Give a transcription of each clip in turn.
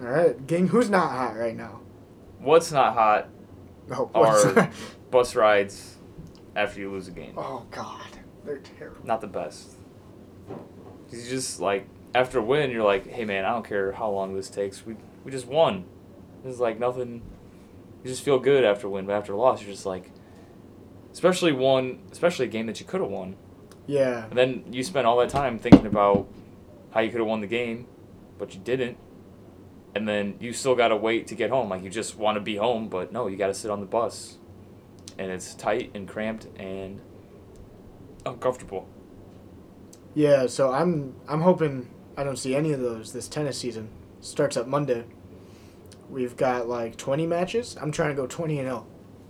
All right, gang. Who's not hot right now? What's not hot Oh, are bus rides after you lose a game. oh God, they're terrible. Not the best. You just like after a win, you're like, hey man, I don't care how long this takes. We we just won. It's like nothing. You just feel good after a win, but after a loss, you're just like, especially one, especially a game that you could have won. Yeah, And then you spend all that time thinking about how you could have won the game, but you didn't. And then you still got to wait to get home. Like you just want to be home, but no, you got to sit on the bus. And it's tight and cramped and uncomfortable. yeah. So I'm I'm hoping I don't see any of those this tennis season. Starts up Monday. We've got like 20 matches. I'm trying to go 20 and 0.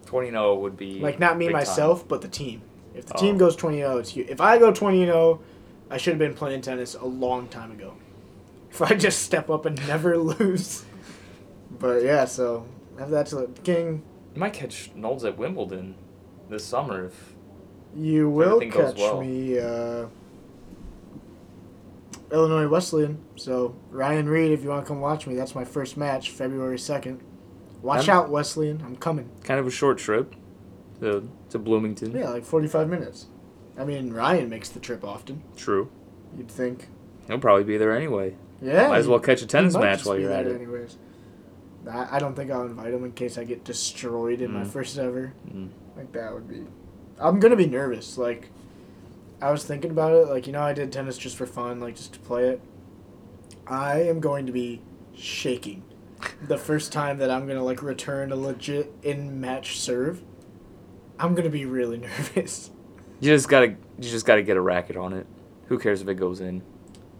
20 and 0 would be. Like not me big time. myself, but the team. If the Oh. team goes 20 and 0, it's you. If I go 20 0, I should have been playing tennis a long time ago. If I just step up and never lose. But yeah, so have that to the king. You might catch Knowles at Wimbledon this summer if. You will catch well. me uh, Illinois Wesleyan. So Ryan Reed, if you want to come watch me, that's my first match, February second. Watch I'm- out, Wesleyan. I'm coming. Kind of a short trip to, to Bloomington. Yeah, like forty five minutes. I mean, Ryan makes the trip often. True. You'd think. He'll probably be there anyway. Yeah. Might as well catch a tennis match while you're at it. Anyways. I, I don't think I'll invite him in case I get destroyed in my Mm. first ever. Mm. Like that would be. I'm gonna be nervous. Like, I was thinking about it. Like you know, I did tennis just for fun, like just to play it. I am going to be shaking the first time that I'm gonna like return a legit in match serve. I'm gonna be really nervous. You just gotta you just gotta get a racket on it. Who cares if it goes in?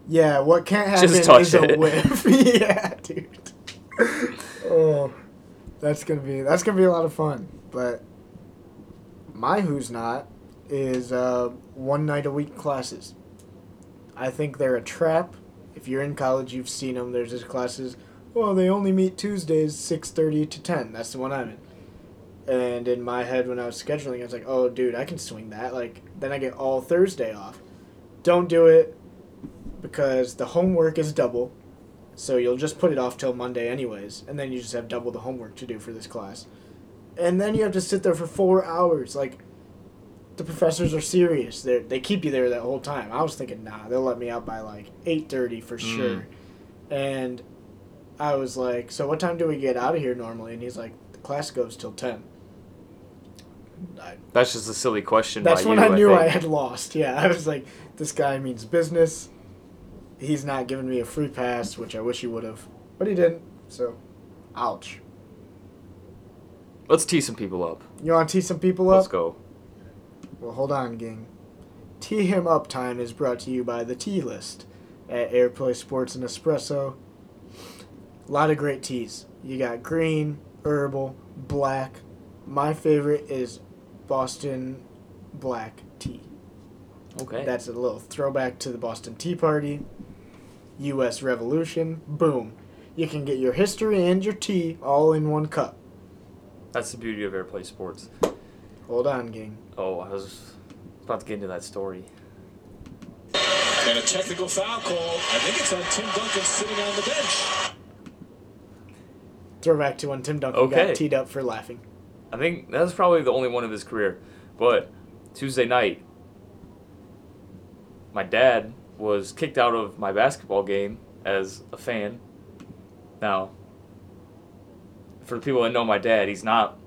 Yeah, what can't happen Just touch is a whiff. yeah, dude. oh, that's gonna be that's gonna be a lot of fun. But my who's not is uh, one night a week classes. I think they're a trap. If you're in college, you've seen them. There's these classes. Well, they only meet Tuesdays, six thirty to ten. That's the one I'm in. And in my head, when I was scheduling, I was like, "Oh, dude, I can swing that." Like, then I get all Thursday off. Don't do it because the homework is double. So you'll just put it off till Monday anyways, and then you just have double the homework to do for this class. And then you have to sit there for 4 hours like the professors are serious. They they keep you there that whole time. I was thinking, "Nah, they'll let me out by like 8:30 for Mm. sure." And I was like, "So what time do we get out of here normally?" And he's like, "The class goes till 10." I, That's just a silly question. that's when you, I knew I think. had lost. Yeah, I was like, this guy means business. He's not giving me a free pass, which I wish he would have, but he didn't. So, ouch. Let's tee some people up. You want to tee some people up? Let's go. Well, hold on, gang. Tee him up time is brought to you by the Tea List at Airplay Sports and Espresso. A lot of great teas. You got green, herbal, black. My favorite is Boston black tea. Okay. That's a little throwback to the Boston Tea Party, U.S. Revolution. Boom. You can get your history and your tea all in one cup. That's the beauty of airplay sports. Hold on, gang. Oh, I was about to get into that story. And a technical foul call. I think it's on Tim Duncan sitting on the bench. Throwback to when Tim Duncan Okay. got teed up for laughing. I think that's probably the only one of his career. But Tuesday night, my dad was kicked out of my basketball game as a fan. Now, for the people that know my dad, he's not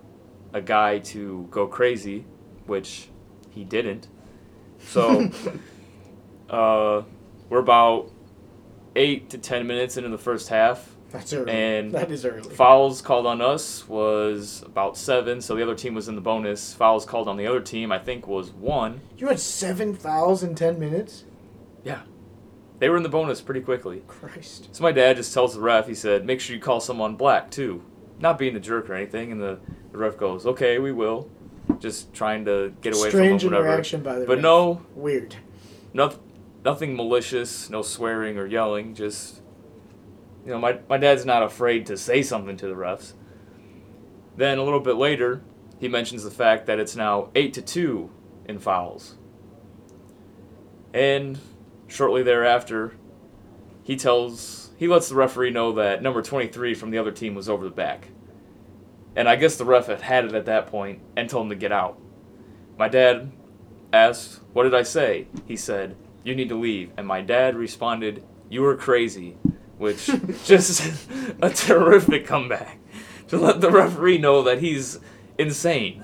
a guy to go crazy, which he didn't. So, uh, we're about eight to ten minutes into the first half. That's early. And that is early. Fouls called on us was about seven, so the other team was in the bonus. Fouls called on the other team, I think, was one. You had seven fouls in ten minutes. They were in the bonus pretty quickly. Christ. So my dad just tells the ref, he said, make sure you call someone black, too. Not being a jerk or anything, and the, the ref goes, okay, we will. Just trying to get away Strange from him, whatever. interaction by the way. But no, Weird. nothing, nothing malicious, no swearing or yelling, just you know, my, my dad's not afraid to say something to the refs. Then a little bit later, he mentions the fact that it's now 8 to 2 in fouls. And shortly thereafter, he tells he lets the referee know that number 23 from the other team was over the back. And I guess the ref had had it at that point and told him to get out. My dad asked, "What did I say?" He said, "You need to leave." And my dad responded, "You were crazy," which just a terrific comeback to let the referee know that he's insane.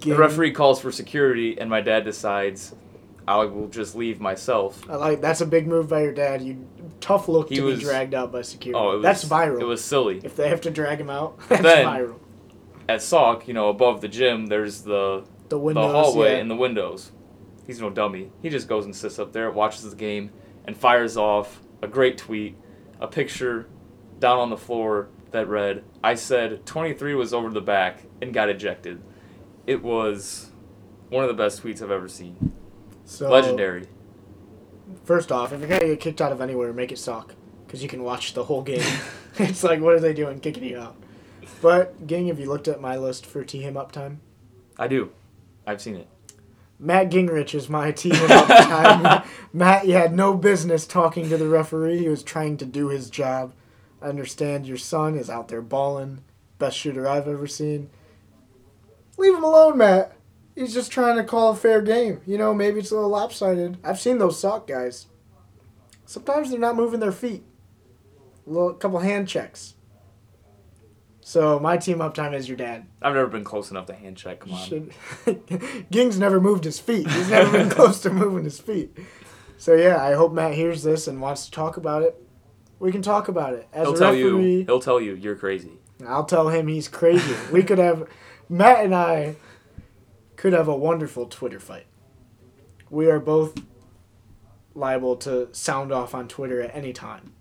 The referee calls for security, and my dad decides I will just leave myself. I like that's a big move by your dad. You tough look He to was- be dragged out by security. Oh, was, that's viral. It was silly. if they have to drag him out, that's Then- viral. At Sauk, you know, above the gym, there's the The windows, the hallway yeah. and the windows. He's no dummy. He just goes and sits up there, watches the game, and fires off a great tweet, a picture down on the floor that read, I said 23 was over the back and got ejected. It was one of the best tweets I've ever seen. So, Legendary. First off, if you're gonna get kicked out of anywhere, make it suck, because you can watch the whole game. it's like, what are they doing, kicking you out? But gang, have you looked at my list for T him up time? I do. I've seen it. Matt Gingrich is my T him up time. Matt, you had no business talking to the referee. He was trying to do his job. I understand your son is out there balling, best shooter I've ever seen. Leave him alone, Matt. He's just trying to call a fair game. You know, maybe it's a little lopsided. I've seen those Sauk guys. Sometimes they're not moving their feet. A little, couple hand checks. So my team up time is your dad. I've never been close enough to hand check. Come on. Should, Ging's never moved his feet. He's never been close to moving his feet. So yeah, I hope Matt hears this and wants to talk about it. We can talk about it as He'll a tell referee. you. He'll tell you you're crazy. I'll tell him he's crazy. we could have Matt and I could have a wonderful Twitter fight. We are both liable to sound off on Twitter at any time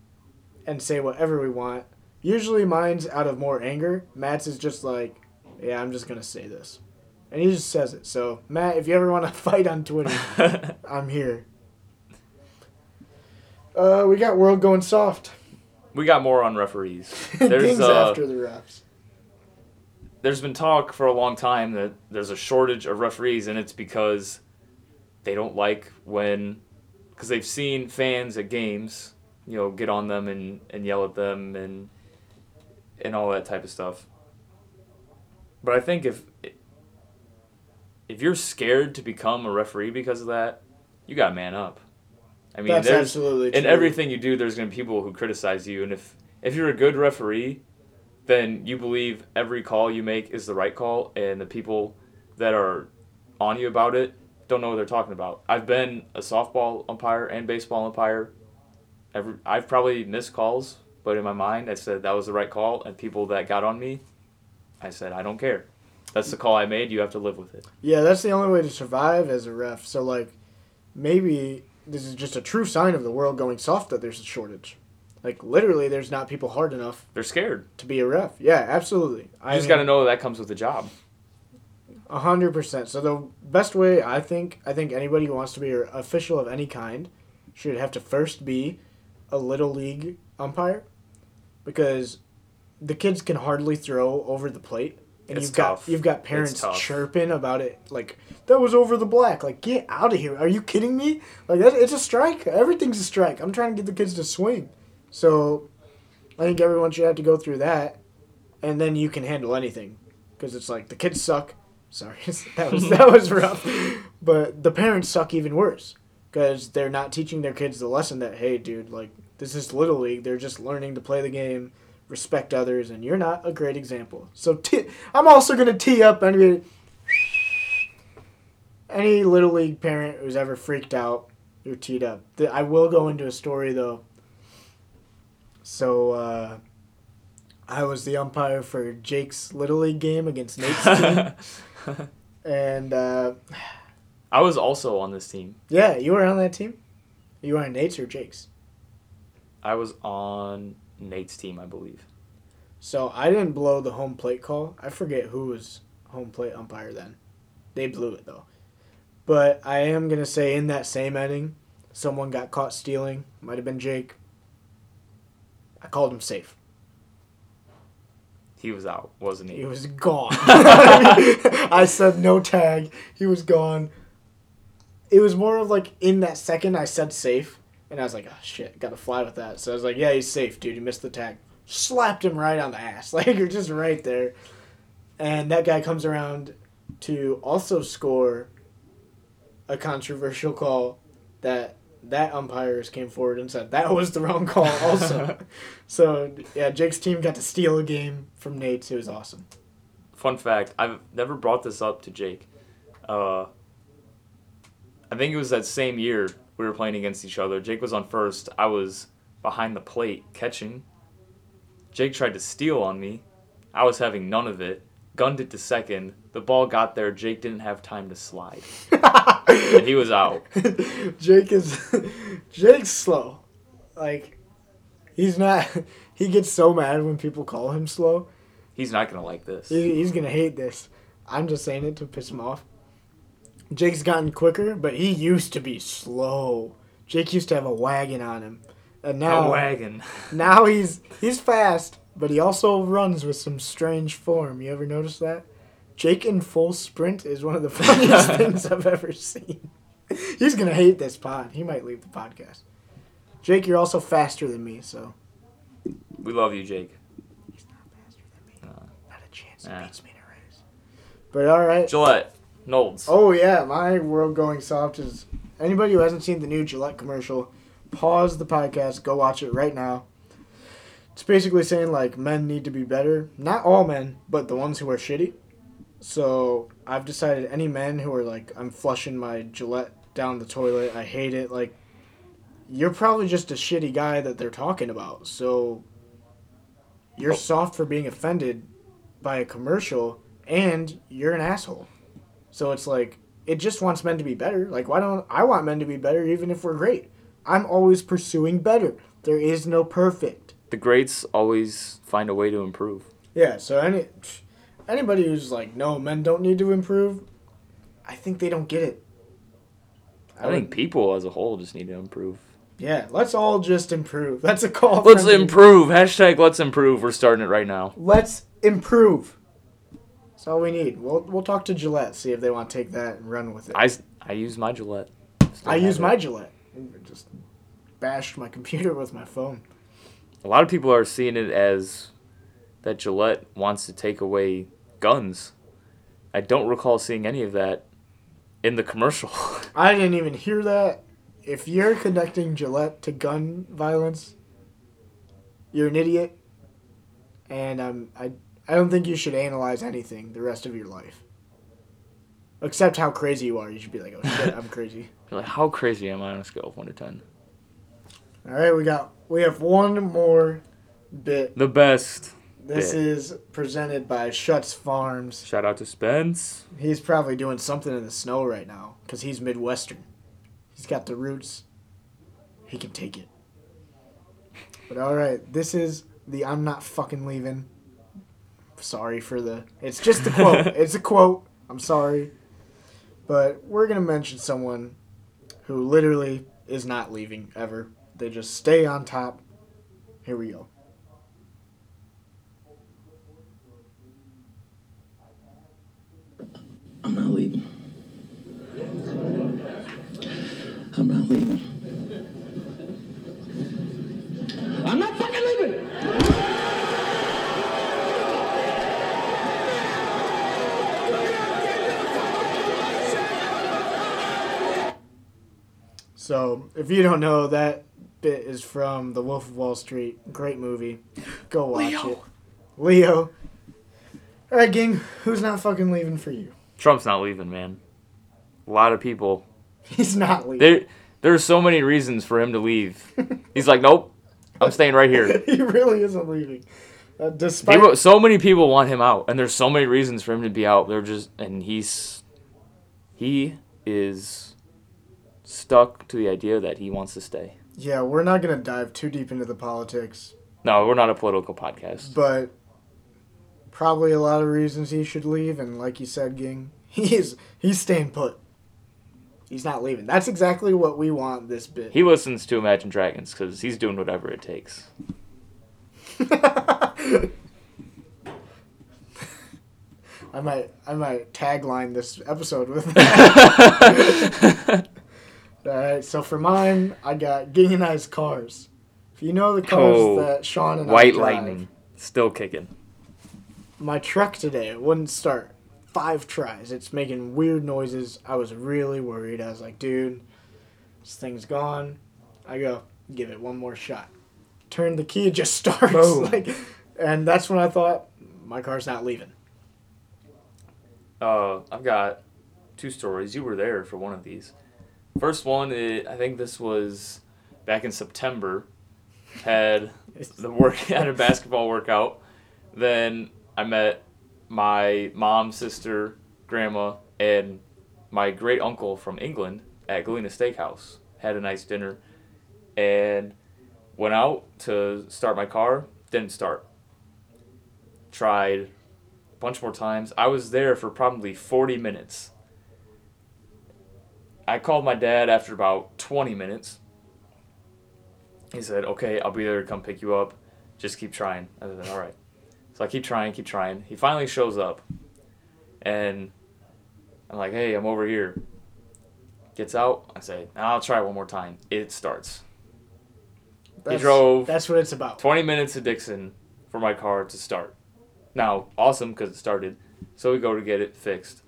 and say whatever we want. Usually mine's out of more anger. Matt's is just like, yeah, I'm just gonna say this. And he just says it. So Matt, if you ever want to fight on Twitter, I'm here. Uh, we got world going soft. we got more on referees. There's Kings uh, after the refs. There's been talk for a long time that there's a shortage of referees, and it's because they don't like when, because they've seen fans at games, you know, get on them and, and yell at them and and all that type of stuff. But I think if if you're scared to become a referee because of that, you got to man up. I mean, That's absolutely in true. everything you do, there's going to be people who criticize you, and if if you're a good referee, then you believe every call you make is the right call, and the people that are on you about it don't know what they're talking about. I've been a softball umpire and baseball umpire. Every, I've probably missed calls, but in my mind, I said that was the right call, and people that got on me, I said I don't care. That's the call I made. You have to live with it. Yeah, that's the only way to survive as a ref. So like, maybe this is just a true sign of the world going soft that there's a shortage. Like literally, there's not people hard enough They're scared. to be a ref. Yeah, absolutely. You just got to know that comes with the job. A hundred percent. So the best way I think I think anybody who wants to be an official of any kind should have to first be a little league umpire, because the kids can hardly throw over the plate, and It's you've tough. got you've got It's parents tough. chirping about it like that was over the black. Like get out of here! Are you kidding me? Like that, it's a strike. Everything's a strike. I'm trying to get the kids to swing, so I think everyone should have to go through that, and then you can handle anything, because it's like the kids suck. Sorry, that was that was rough, but the parents suck even worse because they're not teaching their kids the lesson that hey, dude, like this is little league. They're just learning to play the game, respect others, and you're not a great example. So t- I'm also gonna tee up any any little league parent who's ever freaked out. You're teed up. I will go into a story though. So uh, I was the umpire for Jake's little league game against Nate's team, and uh, I was also on this team. yeah, you were on that team. You were on Nate's or Jake's. I was on Nate's team, I believe. So I didn't blow the home plate call. I forget who was home plate umpire then. They blew it though. But I am gonna say in that same inning, someone got caught stealing. Might have been Jake. I called him safe. He was out, wasn't He he? was gone. I said no tag. He was gone. It was more of like in that second I said safe. And I was like, oh shit, gotta fly with that. So I was like, yeah, he's safe, dude. He missed the tag. Slapped him right on the ass. Like, you're just right there. And that guy comes around to also score a controversial call that that umpires came forward and said that was the wrong call also. so yeah, Jake's team got to steal a game from Nate's. It was awesome. Fun fact: I've never brought this up to Jake. Uh, I think it was that same year we were playing against each other. Jake was on first. I was behind the plate catching. Jake tried to steal on me. I was having none of it. Gunned it to second. The ball got there. Jake didn't have time to slide. and he was out. Jake is Jake's slow. Like he's not he gets so mad when people call him slow. He's not gonna like this. He, he's gonna hate this. I'm just saying it to piss him off. Jake's gotten quicker, but he used to be slow. Jake used to have a wagon on him. And now A wagon. now he's he's fast, but he also runs with some strange form. You ever notice that? Jake in full sprint is one of the funniest things I've ever seen. He's gonna hate this pod. He might leave the podcast. Jake, you're also faster than me, so We love you, Jake. he's not faster than me. Uh, Not a chance. He yeah. beats me in a race. But all right. Gillette, Knowles. Oh yeah, my world going soft is. Anybody who hasn't seen the new Gillette commercial, pause the podcast, go watch it right now. It's basically saying like men need to be better. Not all men, but the ones who are shitty. So I've decided any men who are like, I'm flushing my Gillette down the toilet, I hate it. Like, you're probably just a shitty guy that they're talking about. So you're oh. soft for being offended by a commercial, and you're an asshole. So it's like it just wants men to be better. Like why don't I want men to be better even if we're great? I'm always pursuing better. There is no perfect. The greats always find a way to improve. Yeah, so any anybody who's like no, men don't need to improve, I think they don't get it. I think people as a whole just need to improve. yeah, let's all just improve. That's a call. Let's from me. improve. Hashtag let's improve. We're starting it right now. Let's improve. That's all we need. We'll we'll talk to Gillette, see if they want to take that and run with it. I, I use my Gillette. Still I use it. my Gillette. Just bashed my computer with my phone. A lot of people are seeing it as that Gillette wants to take away guns. I don't recall seeing any of that in the commercial. I didn't even hear that. If you're connecting Gillette to gun violence, you're an idiot. And um, I, I don't think you should analyze anything the rest of your life. Except how crazy you are. You should be like, oh shit, I'm crazy. Like, how crazy am I on a scale of one to ten? All right, we got we have one more bit. The best. This Bit. is presented by Shuts Farms. Shout out to Spence. He's probably doing something in the snow right now because he's Midwestern. He's got the roots. He can take it. But all right, this is the I'm not fucking leaving. Sorry for the. It's just a quote. it's a quote. I'm sorry. But we're going to mention someone who literally is not leaving ever. They just stay on top. Here we go. I'm not leaving. I'm not leaving. I'm not fucking leaving. So, if you don't know, that bit is from The Wolf of Wall Street. Great movie. Go watch Leo. it. Leo. All right, gang. Who's not fucking leaving for you? Trump's not leaving, man. A lot of people. He's not leaving. There, there are so many reasons for him to leave. He's like, nope, I'm staying right here. he really isn't leaving. Uh, despite People, so many people want him out, and there's so many reasons for him to be out. They're just, and he's, he is stuck to the idea that he wants to stay. yeah, we're not gonna dive too deep into the politics, No, we're not a political podcast. but probably a lot of reasons he should leave. And like you said, gang, he is he's staying put. He's not leaving. That's exactly what we want this bit. He listens to Imagine Dragons because he's doing whatever it takes. I might I might tagline this episode with that. All right, so for mine, I got Gideonized cars. If you know the cars Oh, that Sean and I White drive, Lightning. Still kicking. My truck today it wouldn't start. Five tries. It's making weird noises. I was really worried. I was like, dude, this thing's gone. I go, give it one more shot. Turn the key, it just starts. Boom. Like, and that's when I thought, my car's not leaving. Uh, I've got two stories. You were there for one of these. First one, i I think this was back in September. Had the work had a basketball workout. Then I met my mom, sister, grandma, and my great uncle from England at Galena Steakhouse. Had a nice dinner, and went out to start my car. Didn't start. Tried a bunch more times. I was there for probably 40 minutes. I called my dad after about 20 minutes. He said, "Okay, I'll be there to come pick you up. Just keep trying." I said, "All right." So I keep trying, keep trying. He finally shows up, and I'm like, "Hey, I'm over here." Gets out. I say, "I'll try one more time." It starts. That's, drove That's what it's about. 20 minutes to Dixon for my car to start. Now, awesome because it started. So we go to get it fixed.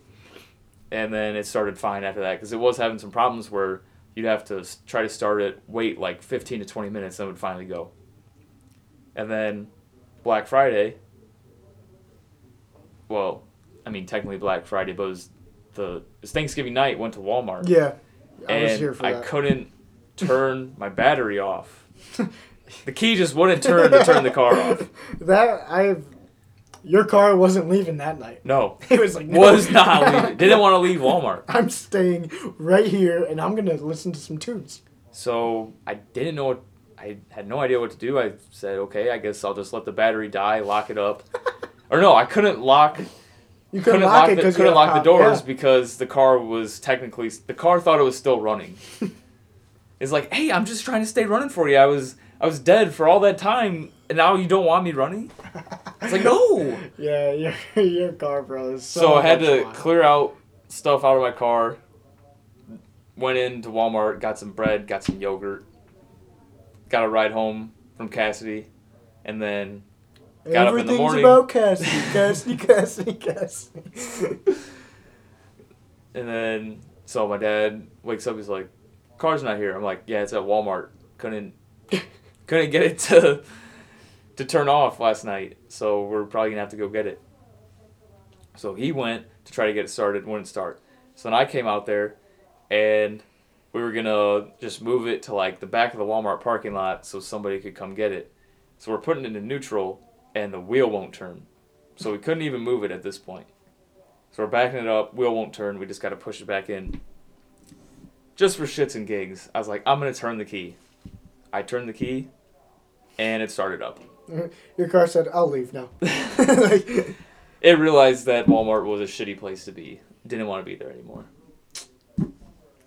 And then it started fine after that because it was having some problems where you'd have to try to start it, wait like 15 to 20 minutes, then it would finally go. And then Black Friday, well, I mean, technically Black Friday, but it was the it was Thanksgiving night, went to Walmart Yeah, I was here for I that. couldn't turn my battery off. The key just wouldn't turn to turn the car off. That I, your car wasn't leaving that night. No, It was like no. was not leaving. Didn't want to leave Walmart. I'm staying right here, and I'm gonna listen to some tunes. So I didn't know. What, I had no idea what to do. I said, okay, I guess I'll just let the battery die, lock it up. Or no, I couldn't lock. You Couldn't, couldn't, lock, lock it the, couldn't lock the doors Yeah. because the car was technically the car thought it was still running. it's like, hey, I'm just trying to stay running for you. I was I was dead for all that time, and now you don't want me running. It's like no. Yeah, your your car, bro. So, So, I had to fun. clear out stuff out of my car. Went into Walmart, got some bread, got some yogurt. Got a ride home from Cassidy, and then got up in the Everything's morning. about Cassidy, Cassidy, Cassidy, Cassidy. and then so my dad wakes up. He's like, "Car's not here." I'm like, "Yeah, it's at Walmart. Couldn't couldn't get it to to turn off last night, so we're probably gonna have to go get it." So he went to try to get it started, wouldn't start. So then I came out there, and we were gonna just move it to like the back of the Walmart parking lot so somebody could come get it. So we're putting it in neutral, and the wheel won't turn. So we couldn't even move it at this point. So we're backing it up. Wheel won't turn. We just got to push it back in. Just for shits and gigs, I was like, I'm gonna turn the key. I turned the key, and it started up. Your car said, "I'll leave now." like, It realized that Walmart was a shitty place to be. Didn't want to be there anymore.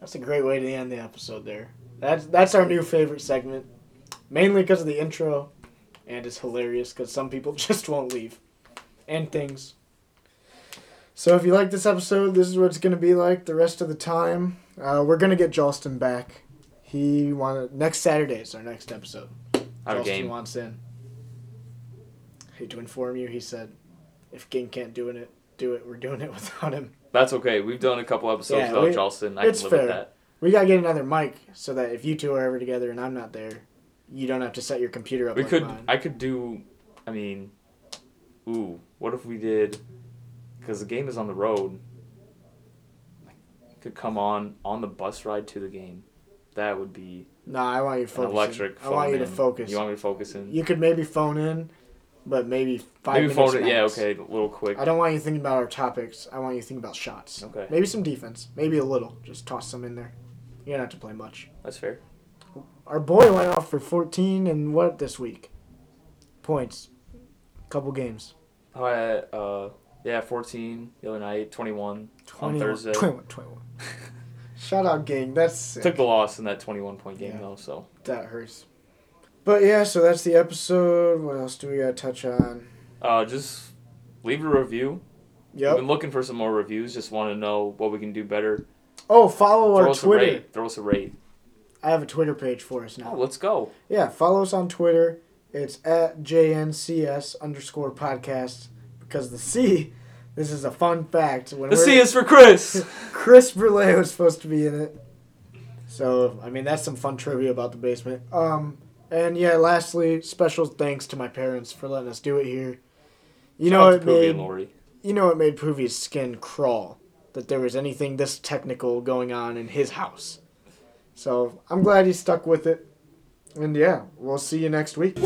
that's a great way to end the episode. There. That's that's our new favorite segment, mainly because of the intro, and it's hilarious because some people just won't leave, and things. So if you like this episode, this is what it's gonna be like the rest of the time. Uh, we're gonna get Jolston back. He wanted next Saturday is our next episode. Of Jolston game. wants in. I hate to inform you, he said, if Ging can't do it, do it. We're doing it without him. That's okay. We've done a couple episodes Yeah, without we- Charleston. I it's can live fair. with that. We gotta get another mic so that if you two are ever together and I'm not there, you don't have to set your computer up. We like could. mine. I could do. I mean, ooh, what if we did? Because the game is on the road. I could come on on the bus ride to the game. That would be Nah, I want you focus. electric. I want you to focus. You want me to focus in? You could maybe phone in, but maybe five Maybe minutes. phone it. Yeah, okay, a little quick. I don't want you thinking about our topics. I want you thinking about shots. Okay. Maybe some defense. Maybe a little. Just toss some in there. You don't have to play much. That's fair. Our boy went off for 14 and what this week? Points. Couple games. Oh, I, uh, yeah, 14 the other night, 21 on Thursday. 21, 21. Shout out, gang. That's sick. Took the loss in that 21 point game Yeah. though, so That hurts. But yeah, so that's the episode. What else do we gotta touch on? uh, just leave a review. We've been looking for some more reviews. Just want to know what we can do better. Oh, follow Throw our Twitter. Throw us a rate. I have a Twitter page for us now. Oh, let's go. Yeah, follow us on Twitter. It's at JNCS underscore podcast because the C, this is a fun fact. When The C is for Chris. Chris Brule was supposed to be in it. So, I mean, that's some fun trivia about the basement. Um, and yeah, lastly, special thanks to my parents for letting us do it here. You know, Shout it made and Lori. you know it made Poovy's skin crawl that there was anything this technical going on in his house. So I'm glad he stuck with it. And yeah, we'll see you next week.